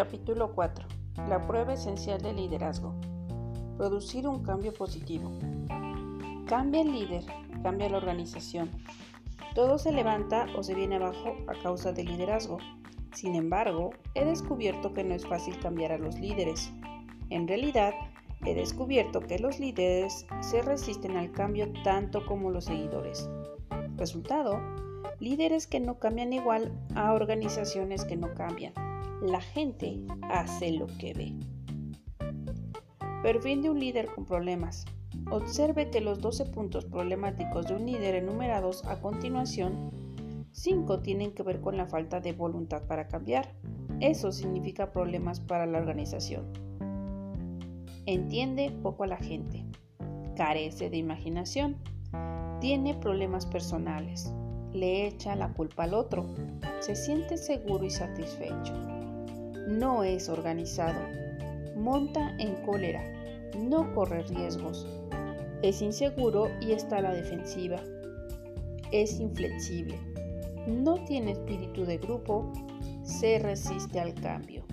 Capítulo 4. La prueba esencial del liderazgo. Producir un cambio positivo. Cambia el líder, cambia la organización. Todo se levanta o se viene abajo a causa del liderazgo. Sin embargo, he descubierto que no es fácil cambiar a los líderes. En realidad, he descubierto que los líderes se resisten al cambio tanto como los seguidores. Resultado, líderes que no cambian igual a organizaciones que no cambian. La gente hace lo que ve. Perfil de un líder con problemas. Observe que los 12 puntos problemáticos de un líder enumerados a continuación, 5 tienen que ver con la falta de voluntad para cambiar. Eso significa problemas para la organización. Entiende poco a la gente. Carece de imaginación. Tiene problemas personales. Le echa la culpa al otro. Se siente seguro y satisfecho no es organizado, monta en cólera, no corre riesgos, es inseguro y está a la defensiva, es inflexible, no tiene espíritu de grupo, se resiste al cambio.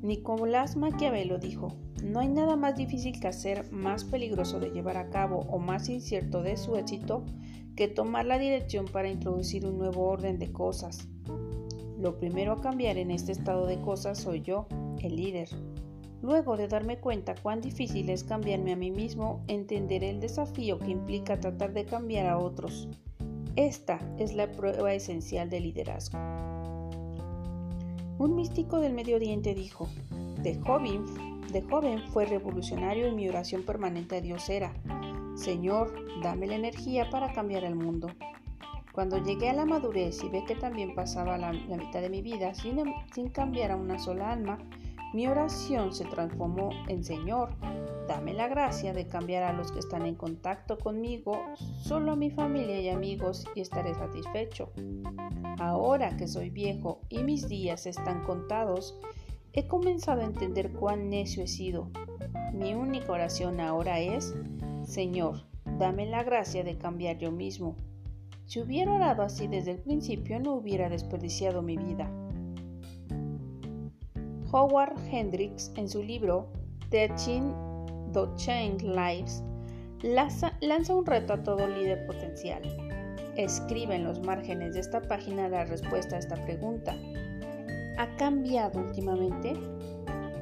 Nicolás Maquiavelo dijo, no hay nada más difícil que hacer, más peligroso de llevar a cabo o más incierto de su éxito que tomar la dirección para introducir un nuevo orden de cosas, lo primero a cambiar en este estado de cosas soy yo, el líder. Luego de darme cuenta cuán difícil es cambiarme a mí mismo, entenderé el desafío que implica tratar de cambiar a otros. Esta es la prueba esencial del liderazgo. Un místico del Medio Oriente dijo, de joven, de joven fue revolucionario y mi oración permanente a Dios era, Señor, dame la energía para cambiar el mundo. Cuando llegué a la madurez y ve que también pasaba la, mitad de mi vida sin, sin cambiar a una sola alma, mi oración se transformó en Señor, dame la gracia de cambiar a los que están en contacto conmigo, solo a mi familia y amigos y estaré satisfecho. Ahora que soy viejo y mis días están contados, he comenzado a entender cuán necio he sido. Mi única oración ahora es, Señor, dame la gracia de cambiar yo mismo, si hubiera orado así desde el principio, no hubiera desperdiciado mi vida. Howard Hendricks, en su libro the Change Lives, lanza un reto a todo líder potencial. Escribe en los márgenes de esta página la respuesta a esta pregunta. ¿Ha cambiado últimamente?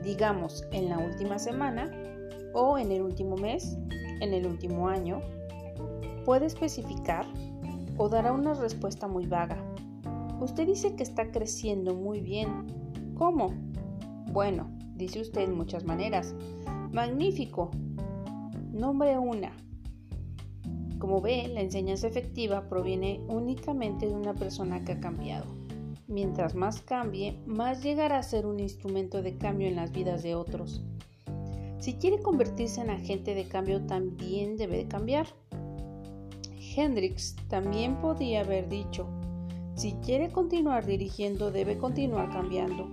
Digamos, en la última semana o en el último mes, en el último año. ¿Puede especificar? O dará una respuesta muy vaga. Usted dice que está creciendo muy bien. ¿Cómo? Bueno, dice usted en muchas maneras. Magnífico. Nombre una. Como ve, la enseñanza efectiva proviene únicamente de una persona que ha cambiado. Mientras más cambie, más llegará a ser un instrumento de cambio en las vidas de otros. Si quiere convertirse en agente de cambio, también debe de cambiar. Hendrix también podía haber dicho, si quiere continuar dirigiendo debe continuar cambiando.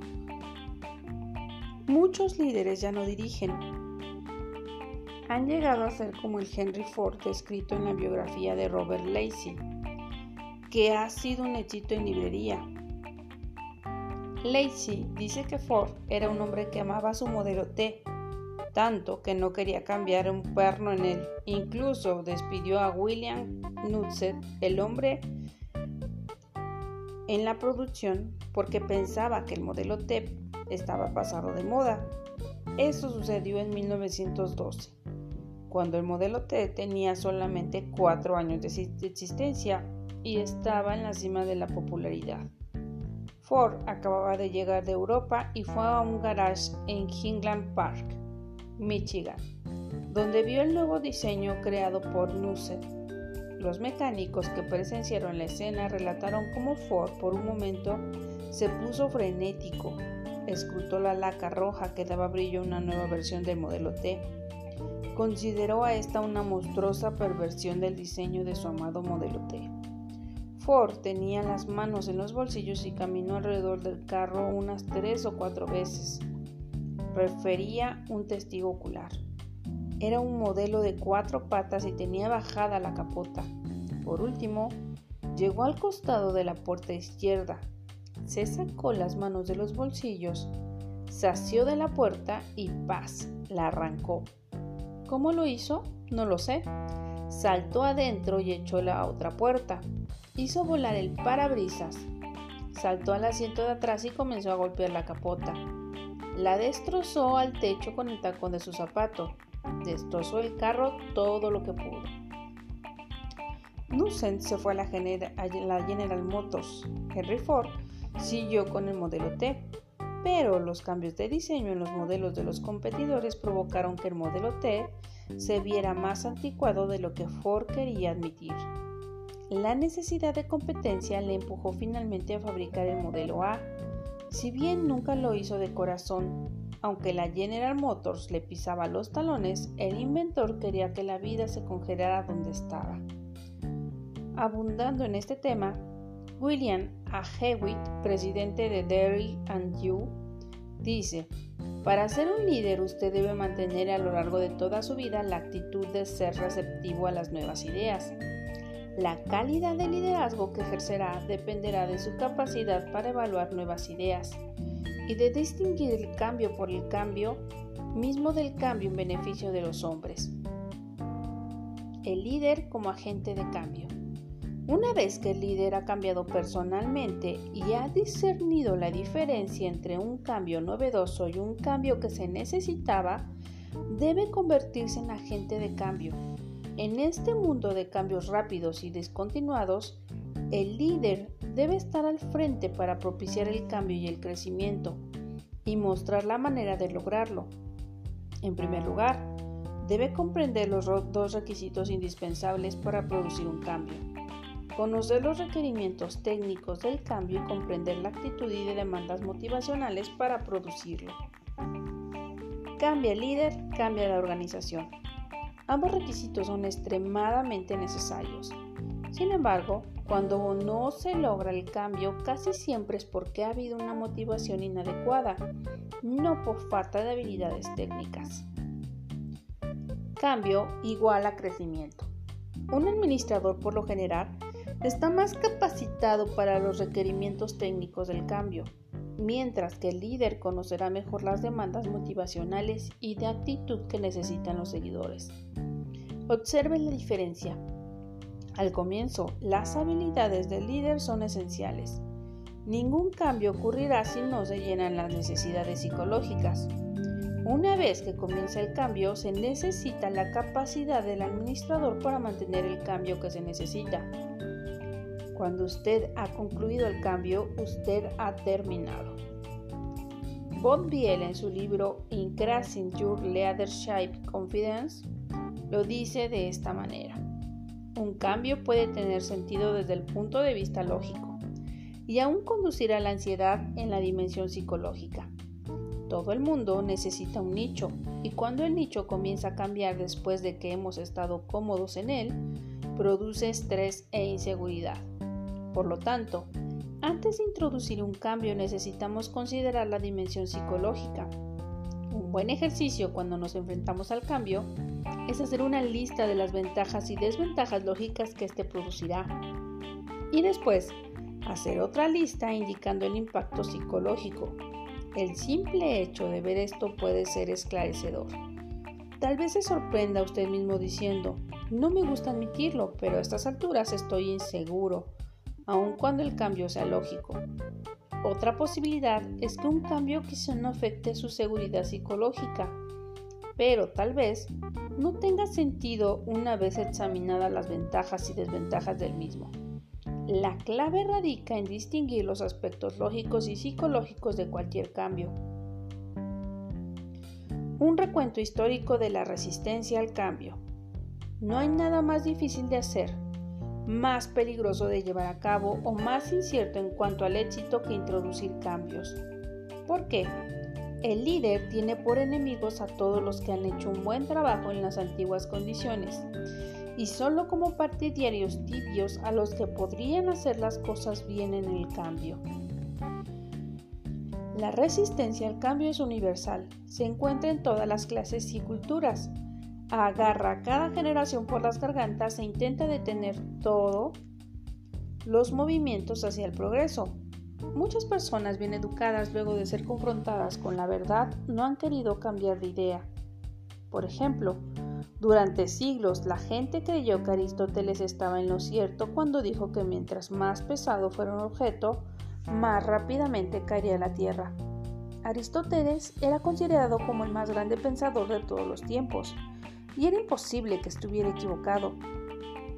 Muchos líderes ya no dirigen. Han llegado a ser como el Henry Ford escrito en la biografía de Robert Lacey, que ha sido un éxito en librería. Lacey dice que Ford era un hombre que amaba su modelo T tanto que no quería cambiar un perno en él. Incluso despidió a William Knudsen, el hombre en la producción, porque pensaba que el modelo T estaba pasado de moda. Eso sucedió en 1912, cuando el modelo T tenía solamente cuatro años de existencia y estaba en la cima de la popularidad. Ford acababa de llegar de Europa y fue a un garage en Hingland Park Michigan, donde vio el nuevo diseño creado por Nusset. Los mecánicos que presenciaron la escena relataron cómo Ford por un momento se puso frenético, escrutó la laca roja que daba brillo a una nueva versión del modelo T. Consideró a esta una monstruosa perversión del diseño de su amado modelo T. Ford tenía las manos en los bolsillos y caminó alrededor del carro unas tres o cuatro veces refería un testigo ocular. Era un modelo de cuatro patas y tenía bajada la capota. Por último, llegó al costado de la puerta izquierda. se sacó las manos de los bolsillos, sació de la puerta y paz, la arrancó. ¿Cómo lo hizo? No lo sé. Saltó adentro y echó la otra puerta. Hizo volar el parabrisas. Saltó al asiento de atrás y comenzó a golpear la capota. La destrozó al techo con el tacón de su zapato. Destrozó el carro todo lo que pudo. Nugent se fue a la, General Motors. Henry Ford siguió con el modelo T, pero los cambios de diseño en los modelos de los competidores provocaron que el modelo T se viera más anticuado de lo que Ford quería admitir. La necesidad de competencia le empujó finalmente a fabricar el modelo A, si bien nunca lo hizo de corazón. Aunque la General Motors le pisaba los talones, el inventor quería que la vida se congelara donde estaba. Abundando en este tema, William A. Hewitt, presidente de Dairy and You, dice, para ser un líder usted debe mantener a lo largo de toda su vida la actitud de ser receptivo a las nuevas ideas. La calidad de liderazgo que ejercerá dependerá de su capacidad para evaluar nuevas ideas y de distinguir el cambio por el cambio mismo del cambio en beneficio de los hombres. El líder como agente de cambio. Una vez que el líder ha cambiado personalmente y ha discernido la diferencia entre un cambio novedoso y un cambio que se necesitaba, debe convertirse en agente de cambio. En este mundo de cambios rápidos y descontinuados, el líder debe estar al frente para propiciar el cambio y el crecimiento y mostrar la manera de lograrlo. En primer lugar, debe comprender los dos requisitos indispensables para producir un cambio conocer los requerimientos técnicos del cambio y comprender la actitud y demandas motivacionales para producirlo. Cambia el líder, cambia la organización. Ambos requisitos son extremadamente necesarios. Sin embargo, cuando no se logra el cambio, casi siempre es porque ha habido una motivación inadecuada, no por falta de habilidades técnicas. Cambio igual a crecimiento. Un administrador por lo general está más capacitado para los requerimientos técnicos del cambio, mientras que el líder conocerá mejor las demandas motivacionales y de actitud que necesitan los seguidores. Observen la diferencia. Al comienzo, las habilidades del líder son esenciales. Ningún cambio ocurrirá si no se llenan las necesidades psicológicas. Una vez que comienza el cambio, se necesita la capacidad del administrador para mantener el cambio que se necesita. Cuando usted ha concluido el cambio, usted ha terminado. Bob Biel en su libro Increasing Your Leadership Confidence lo dice de esta manera. Un cambio puede tener sentido desde el punto de vista lógico y aún conducir a la ansiedad en la dimensión psicológica. Todo el mundo necesita un nicho y cuando el nicho comienza a cambiar después de que hemos estado cómodos en él, produce estrés e inseguridad. Por lo tanto, antes de introducir un cambio necesitamos considerar la dimensión psicológica. Un buen ejercicio cuando nos enfrentamos al cambio es hacer una lista de las ventajas y desventajas lógicas que éste producirá. Y después, hacer otra lista indicando el impacto psicológico. El simple hecho de ver esto puede ser esclarecedor. Tal vez se sorprenda usted mismo diciendo, no me gusta admitirlo, pero a estas alturas estoy inseguro aun cuando el cambio sea lógico. Otra posibilidad es que un cambio quizá no afecte su seguridad psicológica, pero tal vez no tenga sentido una vez examinadas las ventajas y desventajas del mismo. La clave radica en distinguir los aspectos lógicos y psicológicos de cualquier cambio. Un recuento histórico de la resistencia al cambio. No hay nada más difícil de hacer más peligroso de llevar a cabo o más incierto en cuanto al éxito que introducir cambios. ¿Por qué? El líder tiene por enemigos a todos los que han hecho un buen trabajo en las antiguas condiciones y solo como partidarios tibios a los que podrían hacer las cosas bien en el cambio. La resistencia al cambio es universal, se encuentra en todas las clases y culturas, agarra a cada generación por las gargantas e intenta detener todos los movimientos hacia el progreso. Muchas personas bien educadas luego de ser confrontadas con la verdad no han querido cambiar de idea. Por ejemplo, durante siglos la gente creyó que Aristóteles estaba en lo cierto cuando dijo que mientras más pesado fuera un objeto, más rápidamente caería la Tierra. Aristóteles era considerado como el más grande pensador de todos los tiempos, y era imposible que estuviera equivocado.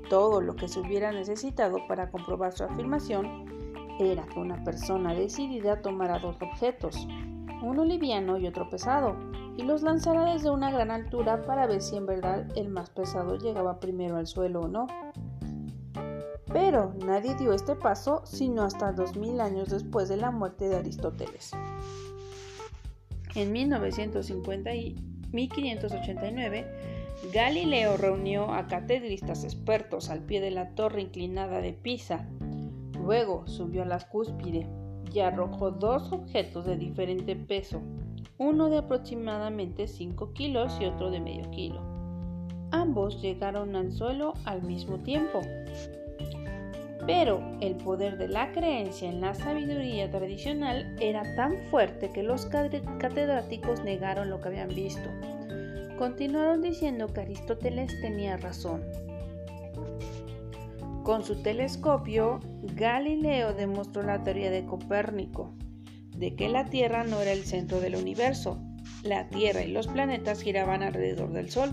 Todo lo que se hubiera necesitado para comprobar su afirmación era que una persona decidida tomara dos objetos, uno liviano y otro pesado, y los lanzara desde una gran altura para ver si en verdad el más pesado llegaba primero al suelo o no. Pero nadie dio este paso sino hasta 2000 años después de la muerte de Aristóteles. En 1950 y 1589, Galileo reunió a catedristas expertos al pie de la torre inclinada de Pisa. Luego subió a la cúspide y arrojó dos objetos de diferente peso, uno de aproximadamente 5 kilos y otro de medio kilo. Ambos llegaron al suelo al mismo tiempo. Pero el poder de la creencia en la sabiduría tradicional era tan fuerte que los catedráticos negaron lo que habían visto. Continuaron diciendo que Aristóteles tenía razón. Con su telescopio, Galileo demostró la teoría de Copérnico, de que la Tierra no era el centro del universo. La Tierra y los planetas giraban alrededor del Sol.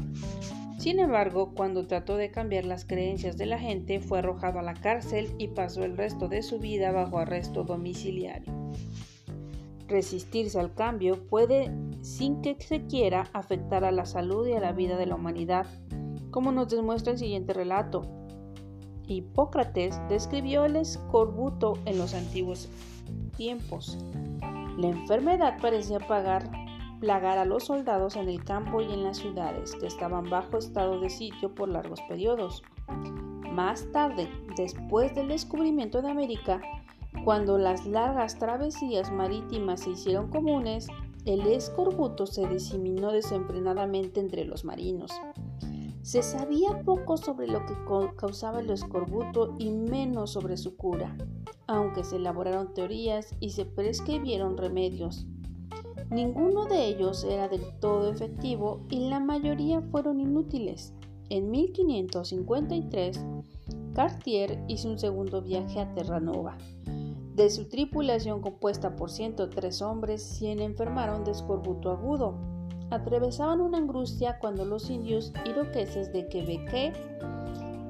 Sin embargo, cuando trató de cambiar las creencias de la gente, fue arrojado a la cárcel y pasó el resto de su vida bajo arresto domiciliario. Resistirse al cambio puede, sin que se quiera, afectar a la salud y a la vida de la humanidad, como nos demuestra el siguiente relato. Hipócrates describió el escorbuto en los antiguos tiempos. La enfermedad parecía pagar plagar a los soldados en el campo y en las ciudades, que estaban bajo estado de sitio por largos periodos. Más tarde, después del descubrimiento de América, cuando las largas travesías marítimas se hicieron comunes, el escorbuto se diseminó desenfrenadamente entre los marinos. Se sabía poco sobre lo que causaba el escorbuto y menos sobre su cura, aunque se elaboraron teorías y se prescribieron remedios. Ninguno de ellos era del todo efectivo y la mayoría fueron inútiles. En 1553, Cartier hizo un segundo viaje a Terranova. De su tripulación compuesta por 103 hombres, 100 enfermaron de escorbuto agudo. Atravesaban una angustia cuando los indios iroqueses de Quebec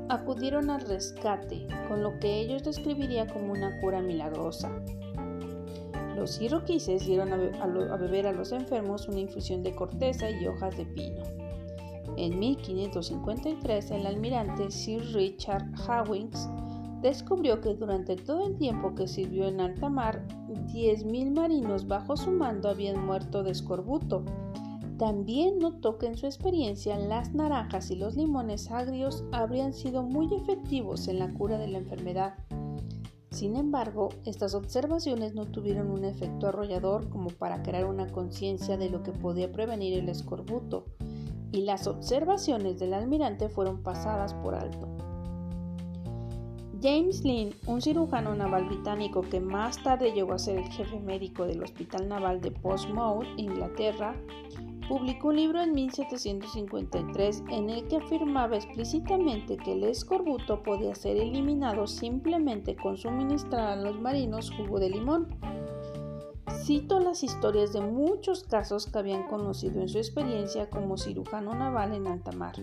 acudieron al rescate, con lo que ellos describirían como una cura milagrosa. Los iroqueses dieron a, beber a los enfermos una infusión de corteza y hojas de pino. En 1553, el almirante Sir Richard Hawkins descubrió que durante todo el tiempo que sirvió en alta mar, 10.000 marinos bajo su mando habían muerto de escorbuto. También notó que en su experiencia las naranjas y los limones agrios habrían sido muy efectivos en la cura de la enfermedad. Sin embargo, estas observaciones no tuvieron un efecto arrollador como para crear una conciencia de lo que podía prevenir el escorbuto, y las observaciones del almirante fueron pasadas por alto. James Lynn, un cirujano naval británico que más tarde llegó a ser el jefe médico del Hospital Naval de Portsmouth, Inglaterra, publicó un libro en 1753 en el que afirmaba explícitamente que el escorbuto podía ser eliminado simplemente con suministrar a los marinos jugo de limón. Cito las historias de muchos casos que habían conocido en su experiencia como cirujano naval en alta mar.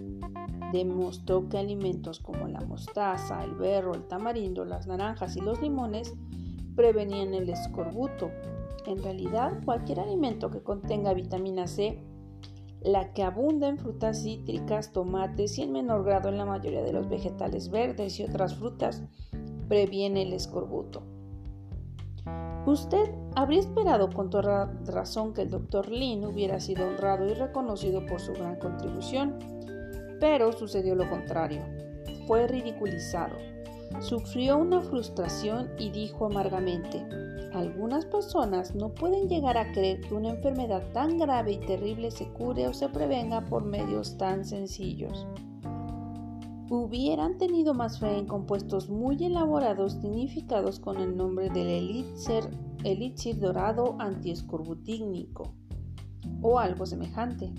Demostró que alimentos como la mostaza, el berro, el tamarindo, las naranjas y los limones prevenían el escorbuto. En realidad, cualquier alimento que contenga vitamina C la que abunda en frutas cítricas, tomates y en menor grado en la mayoría de los vegetales verdes y otras frutas, previene el escorbuto. Usted habría esperado con toda razón que el Dr. Lin hubiera sido honrado y reconocido por su gran contribución, pero sucedió lo contrario. Fue ridiculizado, sufrió una frustración y dijo amargamente, algunas personas no pueden llegar a creer que una enfermedad tan grave y terrible se cure o se prevenga por medios tan sencillos. hubieran tenido más fe en compuestos muy elaborados significados con el nombre del elixir, elixir dorado antiescorbutínico o algo semejante.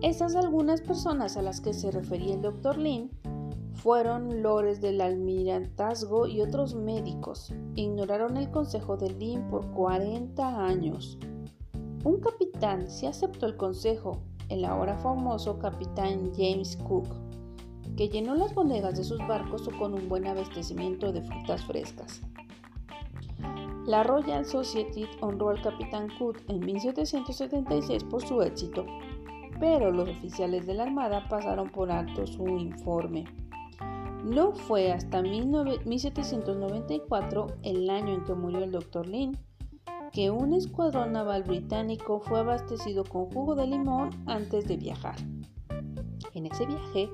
Esas algunas personas a las que se refería el Dr. Lin fueron lores del almirantazgo y otros médicos. Ignoraron el consejo de Lin por 40 años. Un capitán sí aceptó el consejo, el ahora famoso capitán James Cook, que llenó las bodegas de sus barcos con un buen abastecimiento de frutas frescas. La Royal Society honró al capitán Cook en 1776 por su éxito, pero los oficiales de la Armada pasaron por alto su informe. No fue hasta 1794, el año en que murió el Dr. Lin, que un escuadrón naval británico fue abastecido con jugo de limón antes de viajar. En ese viaje,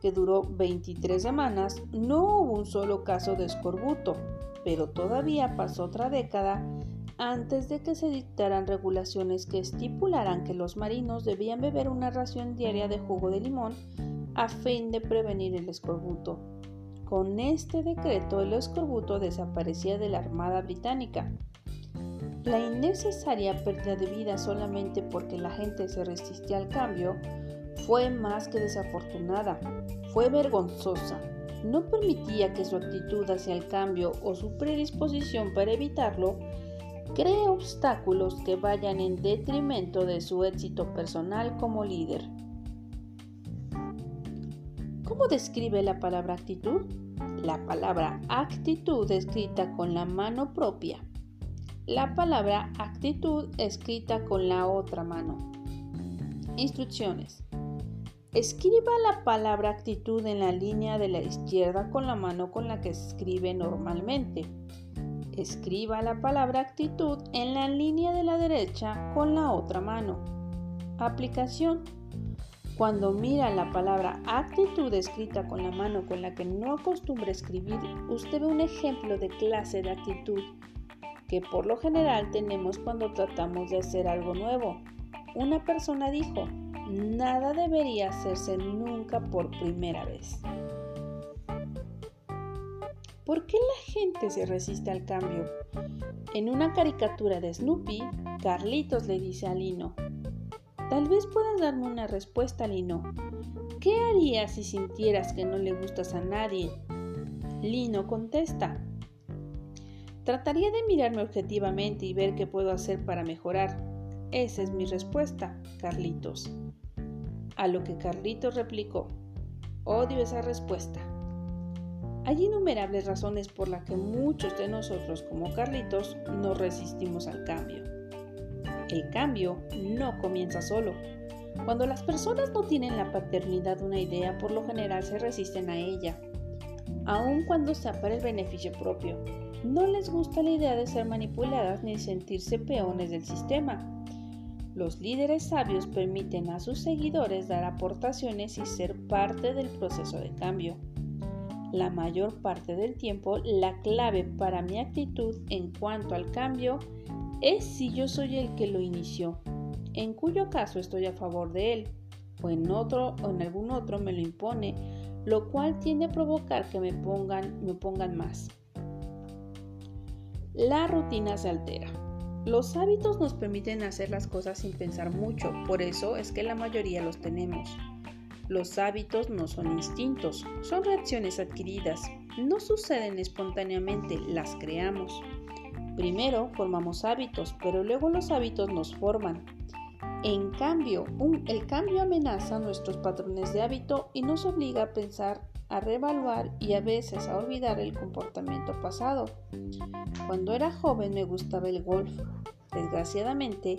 que duró 23 semanas, no hubo un solo caso de escorbuto, pero todavía pasó otra década antes de que se dictaran regulaciones que estipularan que los marinos debían beber una ración diaria de jugo de limón a fin de prevenir el escorbuto. Con este decreto el escorbuto desaparecía de la Armada Británica. La innecesaria pérdida de vida solamente porque la gente se resistía al cambio fue más que desafortunada, fue vergonzosa no permitía que su actitud hacia el cambio o su predisposición para evitarlo cree obstáculos que vayan en detrimento de su éxito personal como líder. ¿Cómo describe la palabra actitud? La palabra actitud escrita con la mano propia. La palabra actitud escrita con la otra mano. Instrucciones. Escriba la palabra actitud en la línea de la izquierda con la mano con la que escribe normalmente. Escriba la palabra actitud en la línea de la derecha con la otra mano. Aplicación. Cuando mira la palabra actitud escrita con la mano con la que no acostumbra escribir, usted ve un ejemplo de clase de actitud que por lo general tenemos cuando tratamos de hacer algo nuevo. Una persona dijo, nada debería hacerse nunca por primera vez. ¿Por qué la gente se resiste al cambio? En una caricatura de Snoopy, Carlitos le dice a Lino, Tal vez puedas darme una respuesta, Lino. ¿Qué harías si sintieras que no le gustas a nadie? Lino contesta, Trataría de mirarme objetivamente y ver qué puedo hacer para mejorar. Esa es mi respuesta, Carlitos. A lo que Carlitos replicó, odio esa respuesta. Hay innumerables razones por las que muchos de nosotros como Carlitos nos resistimos al cambio. El cambio no comienza solo. Cuando las personas no tienen la paternidad de una idea, por lo general se resisten a ella, aun cuando sea para el beneficio propio. No les gusta la idea de ser manipuladas ni sentirse peones del sistema. Los líderes sabios permiten a sus seguidores dar aportaciones y ser parte del proceso de cambio. La mayor parte del tiempo, la clave para mi actitud en cuanto al cambio es si yo soy el que lo inició, en cuyo caso estoy a favor de él, o en otro o en algún otro me lo impone, lo cual tiende a provocar que me pongan, me pongan más. La rutina se altera. Los hábitos nos permiten hacer las cosas sin pensar mucho, por eso es que la mayoría los tenemos. Los hábitos no son instintos, son reacciones adquiridas, no suceden espontáneamente, las creamos. Primero formamos hábitos, pero luego los hábitos nos forman. En cambio, el cambio amenaza nuestros patrones de hábito y nos obliga a pensar, a reevaluar y a veces a olvidar el comportamiento pasado. Cuando era joven me gustaba el golf. Desgraciadamente,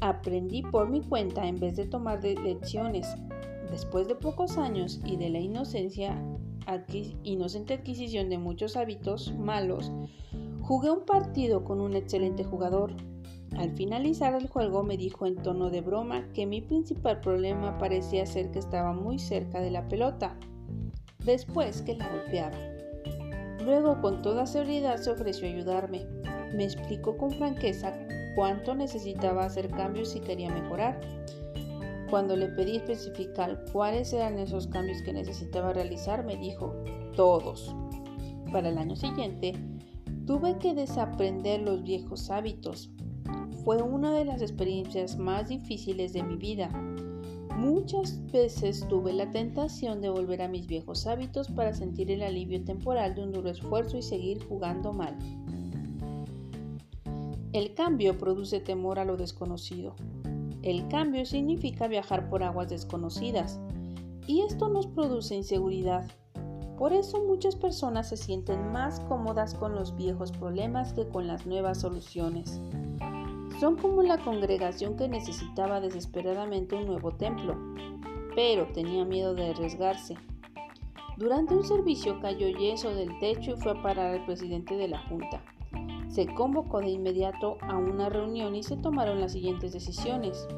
aprendí por mi cuenta en vez de tomar lecciones. Después de pocos años y de la inocencia, inocente adquisición de muchos hábitos malos, jugué un partido con un excelente jugador. Al finalizar el juego me dijo en tono de broma que mi principal problema parecía ser que estaba muy cerca de la pelota, después que la golpeaba. Luego con toda seguridad se ofreció a ayudarme. Me explicó con franqueza cuánto necesitaba hacer cambios si quería mejorar. Cuando le pedí especificar cuáles eran esos cambios que necesitaba realizar, me dijo, todos. Para el año siguiente, tuve que desaprender los viejos hábitos. Fue una de las experiencias más difíciles de mi vida. Muchas veces tuve la tentación de volver a mis viejos hábitos para sentir el alivio temporal de un duro esfuerzo y seguir jugando mal. El cambio produce temor a lo desconocido. El cambio significa viajar por aguas desconocidas y esto nos produce inseguridad. Por eso muchas personas se sienten más cómodas con los viejos problemas que con las nuevas soluciones. Son como la congregación que necesitaba desesperadamente un nuevo templo, pero tenía miedo de arriesgarse. Durante un servicio cayó yeso del techo y fue a parar al presidente de la junta. Se convocó de inmediato a una reunión y se tomaron las siguientes decisiones.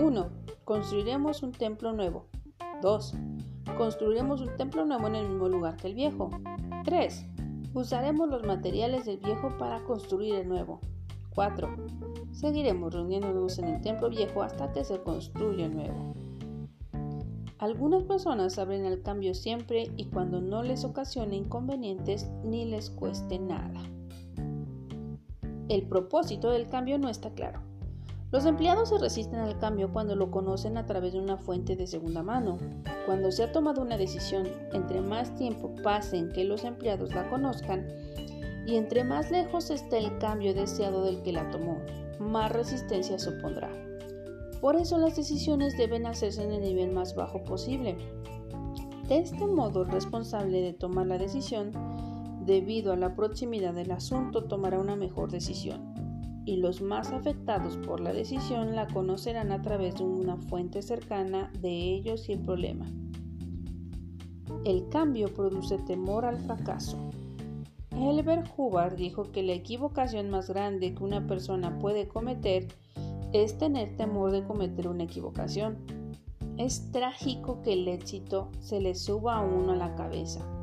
1. Construiremos un templo nuevo. 2. Construiremos un templo nuevo en el mismo lugar que el viejo. 3. Usaremos los materiales del viejo para construir el nuevo. 4. Seguiremos reuniéndonos en el templo viejo hasta que se construya el nuevo. Algunas personas abren al cambio siempre y cuando no les ocasione inconvenientes ni les cueste nada. El propósito del cambio no está claro. Los empleados se resisten al cambio cuando lo conocen a través de una fuente de segunda mano. Cuando se ha tomado una decisión, entre más tiempo pase en que los empleados la conozcan y entre más lejos esté el cambio deseado del que la tomó, más resistencia supondrá. Por eso las decisiones deben hacerse en el nivel más bajo posible. De este modo, responsable de tomar la decisión debido a la proximidad del asunto, tomará una mejor decisión. Y los más afectados por la decisión la conocerán a través de una fuente cercana de ellos y el problema. El cambio produce temor al fracaso. Helbert Hubbard dijo que la equivocación más grande que una persona puede cometer es tener temor de cometer una equivocación. Es trágico que el éxito se le suba a uno a la cabeza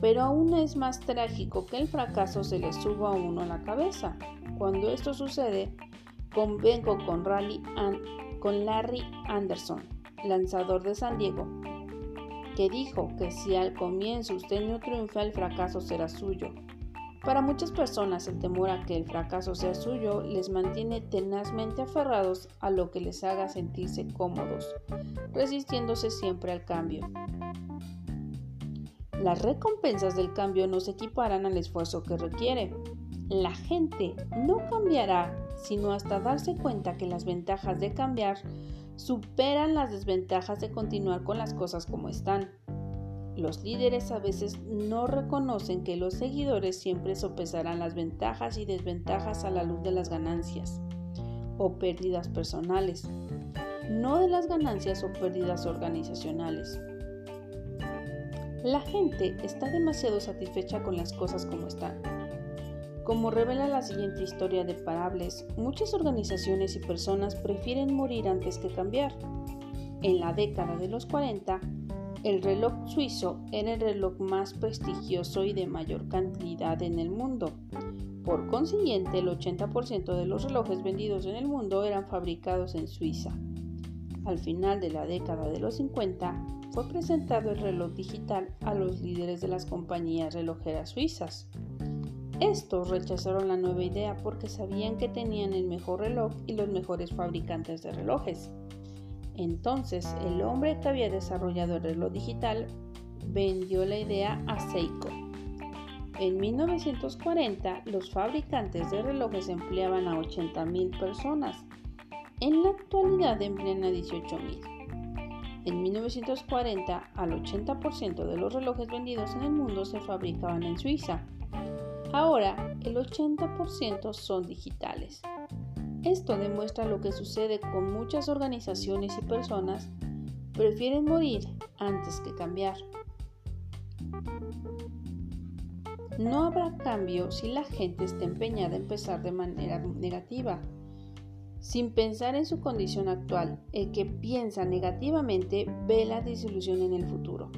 pero aún es más trágico que el fracaso se le suba a uno a la cabeza. Cuando esto sucede, convengo con, con Larry Anderson, lanzador de San Diego, que dijo que si al comienzo usted no triunfa, el fracaso será suyo. Para muchas personas el temor a que el fracaso sea suyo les mantiene tenazmente aferrados a lo que les haga sentirse cómodos, resistiéndose siempre al cambio. Las recompensas del cambio no se equiparan al esfuerzo que requiere. La gente no cambiará sino hasta darse cuenta que las ventajas de cambiar superan las desventajas de continuar con las cosas como están. Los líderes a veces no reconocen que los seguidores siempre sopesarán las ventajas y desventajas a la luz de las ganancias o pérdidas personales, no de las ganancias o pérdidas organizacionales. La gente está demasiado satisfecha con las cosas como están. Como revela la siguiente historia de Parables, muchas organizaciones y personas prefieren morir antes que cambiar. En la década de los 40, el reloj suizo era el reloj más prestigioso y de mayor cantidad en el mundo. Por consiguiente, el 80% de los relojes vendidos en el mundo eran fabricados en Suiza. Al final de la década de los 50, fue presentado el reloj digital a los líderes de las compañías relojeras suizas. Estos rechazaron la nueva idea porque sabían que tenían el mejor reloj y los mejores fabricantes de relojes. Entonces, el hombre que había desarrollado el reloj digital vendió la idea a Seiko. En 1940, los fabricantes de relojes empleaban a 80.000 personas. En la actualidad emplean a 18.000. En 1940, al 80% de los relojes vendidos en el mundo se fabricaban en Suiza. Ahora, el 80% son digitales. Esto demuestra lo que sucede con muchas organizaciones y personas prefieren morir antes que cambiar. No habrá cambio si la gente está empeñada en empezar de manera negativa sin pensar en su condición actual. El que piensa negativamente ve la disolución en el futuro.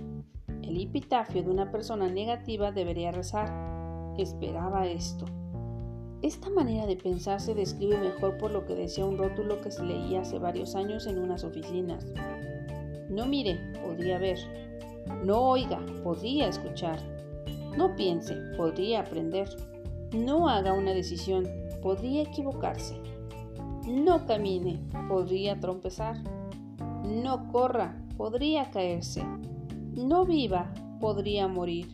El epitafio de una persona negativa debería rezar. Esperaba esto. Esta manera de pensar se describe mejor por lo que decía un rótulo que se leía hace varios años en unas oficinas. No mire, podría ver. No oiga, podría escuchar. No piense, podría aprender. No haga una decisión, podría equivocarse. No camine, podría trompezar. No corra, podría caerse. No viva, podría morir.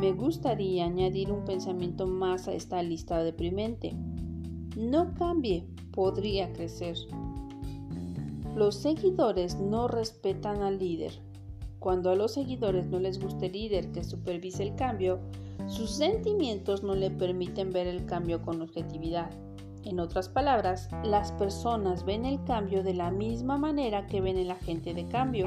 Me gustaría añadir un pensamiento más a esta lista deprimente. No cambie, podría crecer. Los seguidores no respetan al líder. Cuando a los seguidores no les gusta el líder que supervise el cambio, sus sentimientos no le permiten ver el cambio con objetividad. En otras palabras, las personas ven el cambio de la misma manera que ven el agente de cambio.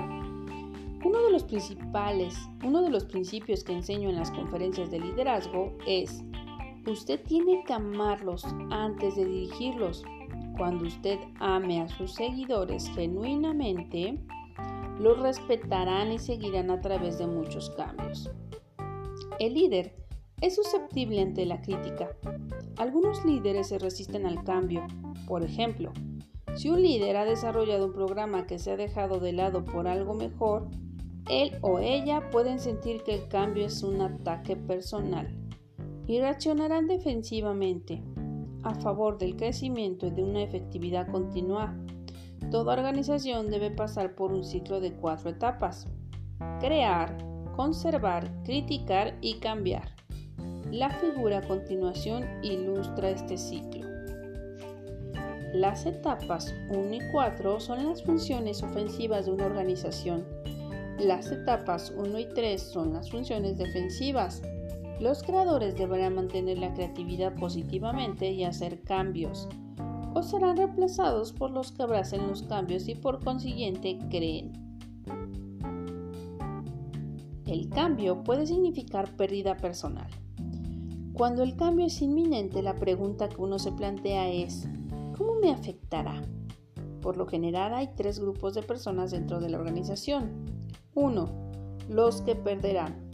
Uno de los principales, uno de los principios que enseño en las conferencias de liderazgo es, usted tiene que amarlos antes de dirigirlos. Cuando usted ame a sus seguidores genuinamente, los respetarán y seguirán a través de muchos cambios. El líder es susceptible ante la crítica. Algunos líderes se resisten al cambio. Por ejemplo, si un líder ha desarrollado un programa que se ha dejado de lado por algo mejor, él o ella pueden sentir que el cambio es un ataque personal y reaccionarán defensivamente a favor del crecimiento y de una efectividad continua. Toda organización debe pasar por un ciclo de cuatro etapas. Crear, conservar, criticar y cambiar. La figura a continuación ilustra este ciclo. Las etapas 1 y 4 son las funciones ofensivas de una organización las etapas 1 y 3 son las funciones defensivas. Los creadores deberán mantener la creatividad positivamente y hacer cambios, o serán reemplazados por los que abracen los cambios y por consiguiente creen. El cambio puede significar pérdida personal. Cuando el cambio es inminente, la pregunta que uno se plantea es, ¿cómo me afectará? Por lo general hay tres grupos de personas dentro de la organización. 1. Los que perderán.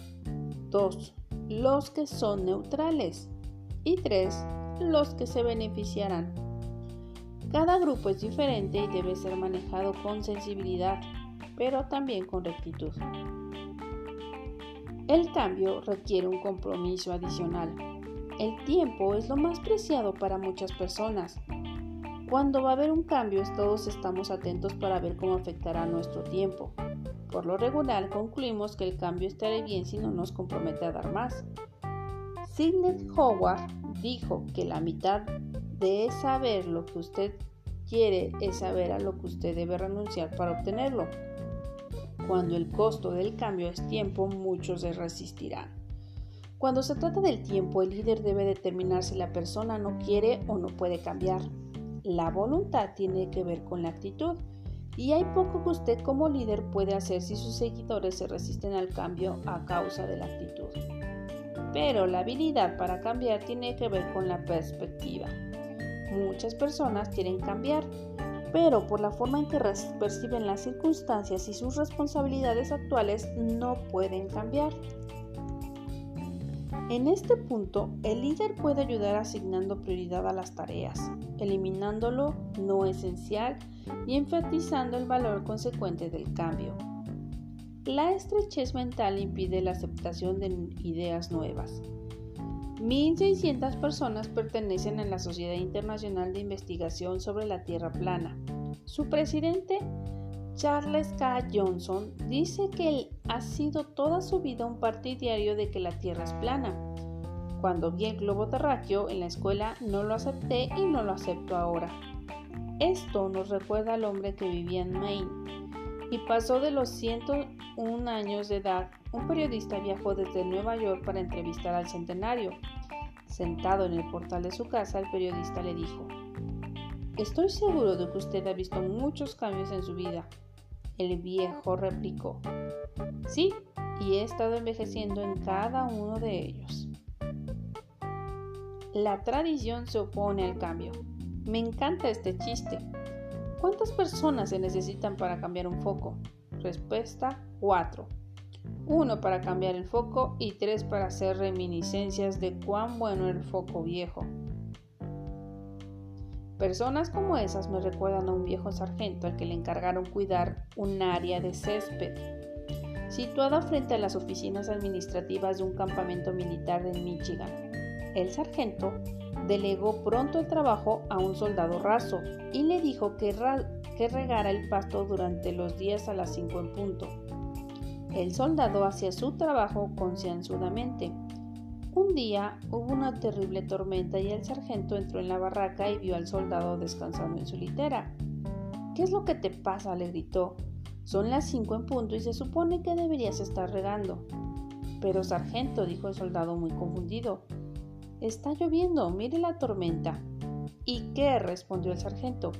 2. Los que son neutrales. Y 3. Los que se beneficiarán. Cada grupo es diferente y debe ser manejado con sensibilidad, pero también con rectitud. El cambio requiere un compromiso adicional. El tiempo es lo más preciado para muchas personas. Cuando va a haber un cambio, todos estamos atentos para ver cómo afectará nuestro tiempo. Por lo regular concluimos que el cambio estará bien si no nos compromete a dar más. Sidney Howard dijo que la mitad de saber lo que usted quiere es saber a lo que usted debe renunciar para obtenerlo. Cuando el costo del cambio es tiempo, muchos se resistirán. Cuando se trata del tiempo, el líder debe determinar si la persona no quiere o no puede cambiar. La voluntad tiene que ver con la actitud y hay poco que usted como líder puede hacer si sus seguidores se resisten al cambio a causa de la actitud. Pero la habilidad para cambiar tiene que ver con la perspectiva. Muchas personas quieren cambiar, pero por la forma en que perciben las circunstancias y sus responsabilidades actuales no pueden cambiar. En este punto, el líder puede ayudar asignando prioridad a las tareas, eliminando lo no esencial y enfatizando el valor consecuente del cambio. La estrechez mental impide la aceptación de ideas nuevas. 1.600 personas pertenecen a la Sociedad Internacional de Investigación sobre la Tierra Plana. Su presidente Charles K. Johnson dice que él ha sido toda su vida un partidario de que la Tierra es plana. Cuando vi el globo terráqueo en la escuela no lo acepté y no lo acepto ahora. Esto nos recuerda al hombre que vivía en Maine y pasó de los 101 años de edad. Un periodista viajó desde Nueva York para entrevistar al centenario. Sentado en el portal de su casa, el periodista le dijo, Estoy seguro de que usted ha visto muchos cambios en su vida. El viejo replicó, sí, y he estado envejeciendo en cada uno de ellos. La tradición se opone al cambio. Me encanta este chiste. ¿Cuántas personas se necesitan para cambiar un foco? Respuesta 4. uno para cambiar el foco y tres para hacer reminiscencias de cuán bueno el foco viejo. Personas como esas me recuerdan a un viejo sargento al que le encargaron cuidar un área de césped, situada frente a las oficinas administrativas de un campamento militar en Michigan. El sargento delegó pronto el trabajo a un soldado raso y le dijo que, que regara el pasto durante los días a las 5 en punto. El soldado hacía su trabajo concienzudamente. Un día hubo una terrible tormenta y el sargento entró en la barraca y vio al soldado descansando en su litera. ¿Qué es lo que te pasa? le gritó. Son las cinco en punto y se supone que deberías estar regando. Pero sargento, dijo el soldado muy confundido. Está lloviendo, mire la tormenta. ¿Y qué? respondió el sargento.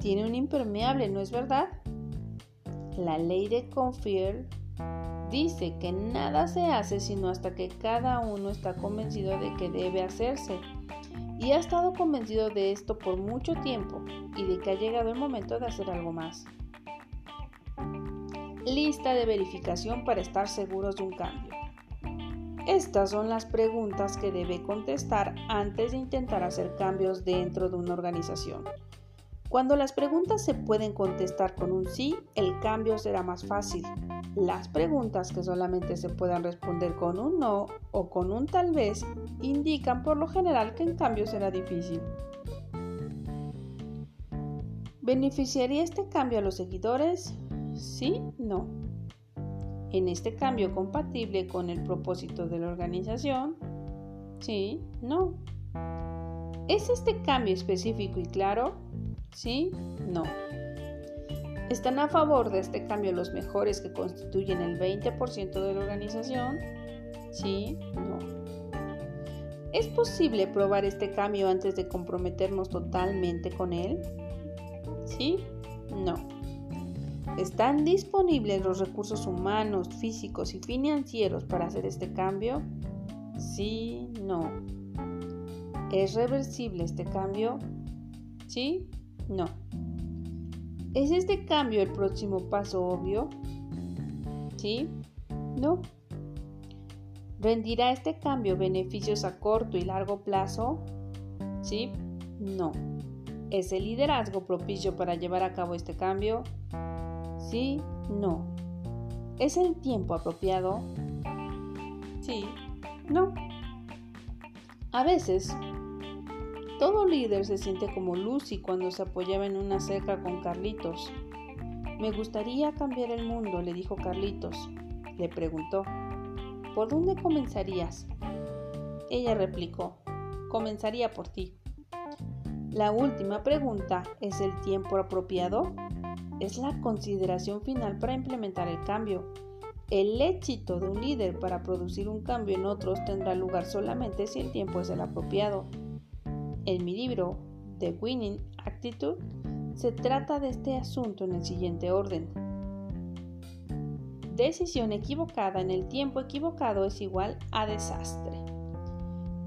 Tiene un impermeable, ¿no es verdad? La ley de Confier dice que nada se hace sino hasta que cada uno está convencido de que debe hacerse. Y ha estado convencido de esto por mucho tiempo y de que ha llegado el momento de hacer algo más. Lista de verificación para estar seguros de un cambio. Estas son las preguntas que debe contestar antes de intentar hacer cambios dentro de una organización. Cuando las preguntas se pueden contestar con un sí, el cambio será más fácil. Las preguntas que solamente se puedan responder con un no o con un tal vez indican por lo general que el cambio será difícil. ¿Beneficiaría este cambio a los seguidores? Sí, no. En este cambio compatible con el propósito de la organización? Sí, no. ¿Es este cambio específico y claro? Sí, no. ¿Están a favor de este cambio los mejores que constituyen el 20% de la organización? Sí, no. ¿Es posible probar este cambio antes de comprometernos totalmente con él? Sí, no. ¿Están disponibles los recursos humanos, físicos y financieros para hacer este cambio? Sí, no. ¿Es reversible este cambio? Sí, no. ¿Es este cambio el próximo paso obvio? ¿Sí? ¿No? ¿Rendirá este cambio beneficios a corto y largo plazo? ¿Sí? No. ¿Es el liderazgo propicio para llevar a cabo este cambio? Sí, no. ¿Es el tiempo apropiado? Sí, no. A veces todo líder se siente como Lucy cuando se apoyaba en una cerca con Carlitos. Me gustaría cambiar el mundo, le dijo Carlitos. Le preguntó, ¿por dónde comenzarías? Ella replicó, comenzaría por ti. La última pregunta, ¿es el tiempo apropiado? Es la consideración final para implementar el cambio. El éxito de un líder para producir un cambio en otros tendrá lugar solamente si el tiempo es el apropiado. En mi libro, The Winning Attitude, se trata de este asunto en el siguiente orden. Decisión equivocada en el tiempo equivocado es igual a desastre.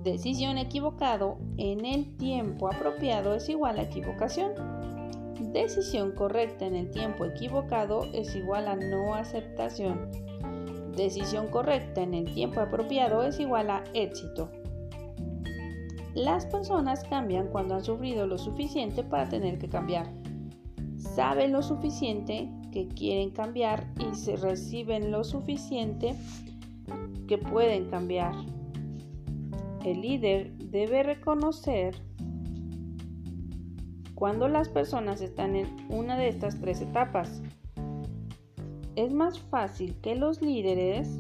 Decisión equivocado en el tiempo apropiado es igual a equivocación. Decisión correcta en el tiempo equivocado es igual a no aceptación. Decisión correcta en el tiempo apropiado es igual a éxito. Las personas cambian cuando han sufrido lo suficiente para tener que cambiar. Saben lo suficiente que quieren cambiar y se reciben lo suficiente que pueden cambiar. El líder debe reconocer cuando las personas están en una de estas tres etapas. Es más fácil que los líderes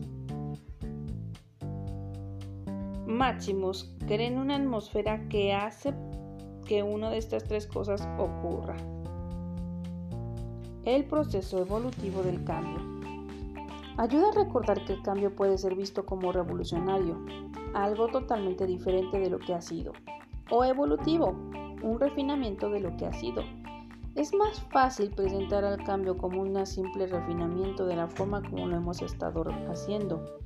máximos creen una atmósfera que hace que una de estas tres cosas ocurra. El proceso evolutivo del cambio. Ayuda a recordar que el cambio puede ser visto como revolucionario, algo totalmente diferente de lo que ha sido, o evolutivo, un refinamiento de lo que ha sido. Es más fácil presentar al cambio como un simple refinamiento de la forma como lo hemos estado haciendo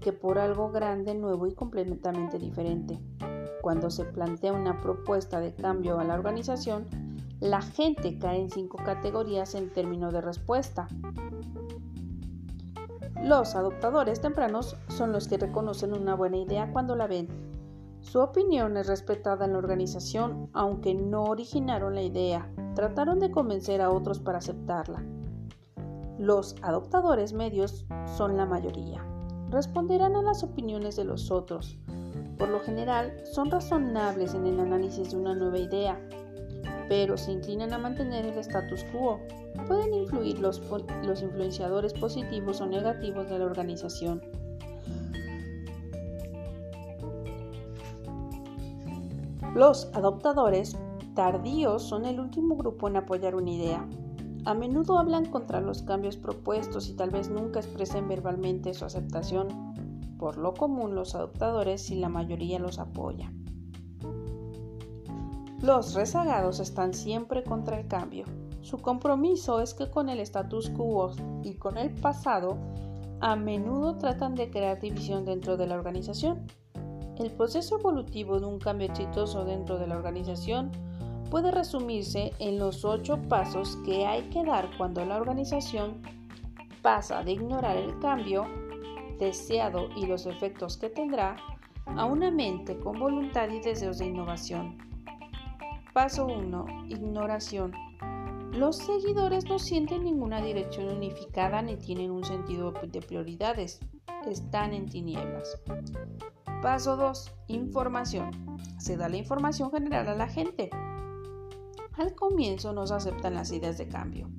que por algo grande, nuevo y completamente diferente. Cuando se plantea una propuesta de cambio a la organización, la gente cae en cinco categorías en términos de respuesta. Los adoptadores tempranos son los que reconocen una buena idea cuando la ven. Su opinión es respetada en la organización, aunque no originaron la idea, trataron de convencer a otros para aceptarla. Los adoptadores medios son la mayoría. Responderán a las opiniones de los otros. Por lo general, son razonables en el análisis de una nueva idea, pero se inclinan a mantener el status quo. Pueden influir los, los influenciadores positivos o negativos de la organización. Los adoptadores tardíos son el último grupo en apoyar una idea. A menudo hablan contra los cambios propuestos y tal vez nunca expresen verbalmente su aceptación. Por lo común los adoptadores y la mayoría los apoya. Los rezagados están siempre contra el cambio. Su compromiso es que con el status quo y con el pasado a menudo tratan de crear división dentro de la organización. El proceso evolutivo de un cambio exitoso dentro de la organización puede resumirse en los ocho pasos que hay que dar cuando la organización pasa de ignorar el cambio deseado y los efectos que tendrá a una mente con voluntad y deseos de innovación. Paso 1. Ignoración. Los seguidores no sienten ninguna dirección unificada ni tienen un sentido de prioridades. Están en tinieblas. Paso 2. Información. Se da la información general a la gente. Al comienzo no se aceptan las ideas de cambio.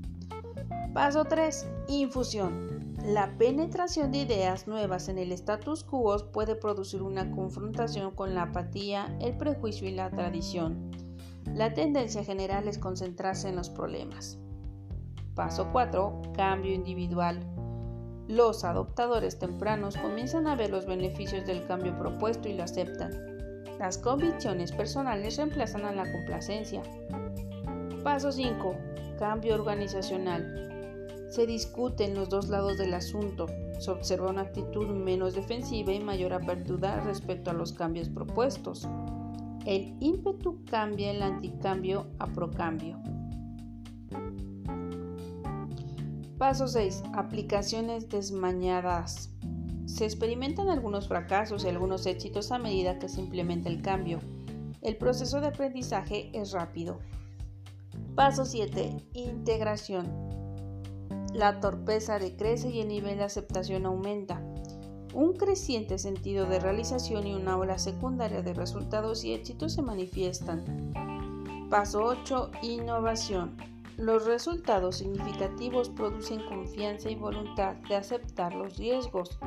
Paso 3. Infusión. La penetración de ideas nuevas en el status quo puede producir una confrontación con la apatía, el prejuicio y la tradición. La tendencia general es concentrarse en los problemas. Paso 4. Cambio individual. Los adoptadores tempranos comienzan a ver los beneficios del cambio propuesto y lo aceptan. Las convicciones personales reemplazan a la complacencia. Paso 5. Cambio organizacional. Se discuten los dos lados del asunto. Se observa una actitud menos defensiva y mayor apertura respecto a los cambios propuestos. El ímpetu cambia el anticambio a procambio. Paso 6. Aplicaciones desmañadas. Se experimentan algunos fracasos y algunos éxitos a medida que se implementa el cambio. El proceso de aprendizaje es rápido. Paso 7. Integración. La torpeza decrece y el nivel de aceptación aumenta. Un creciente sentido de realización y una ola secundaria de resultados y éxitos se manifiestan. Paso 8. Innovación. Los resultados significativos producen confianza y voluntad de aceptar los riesgos.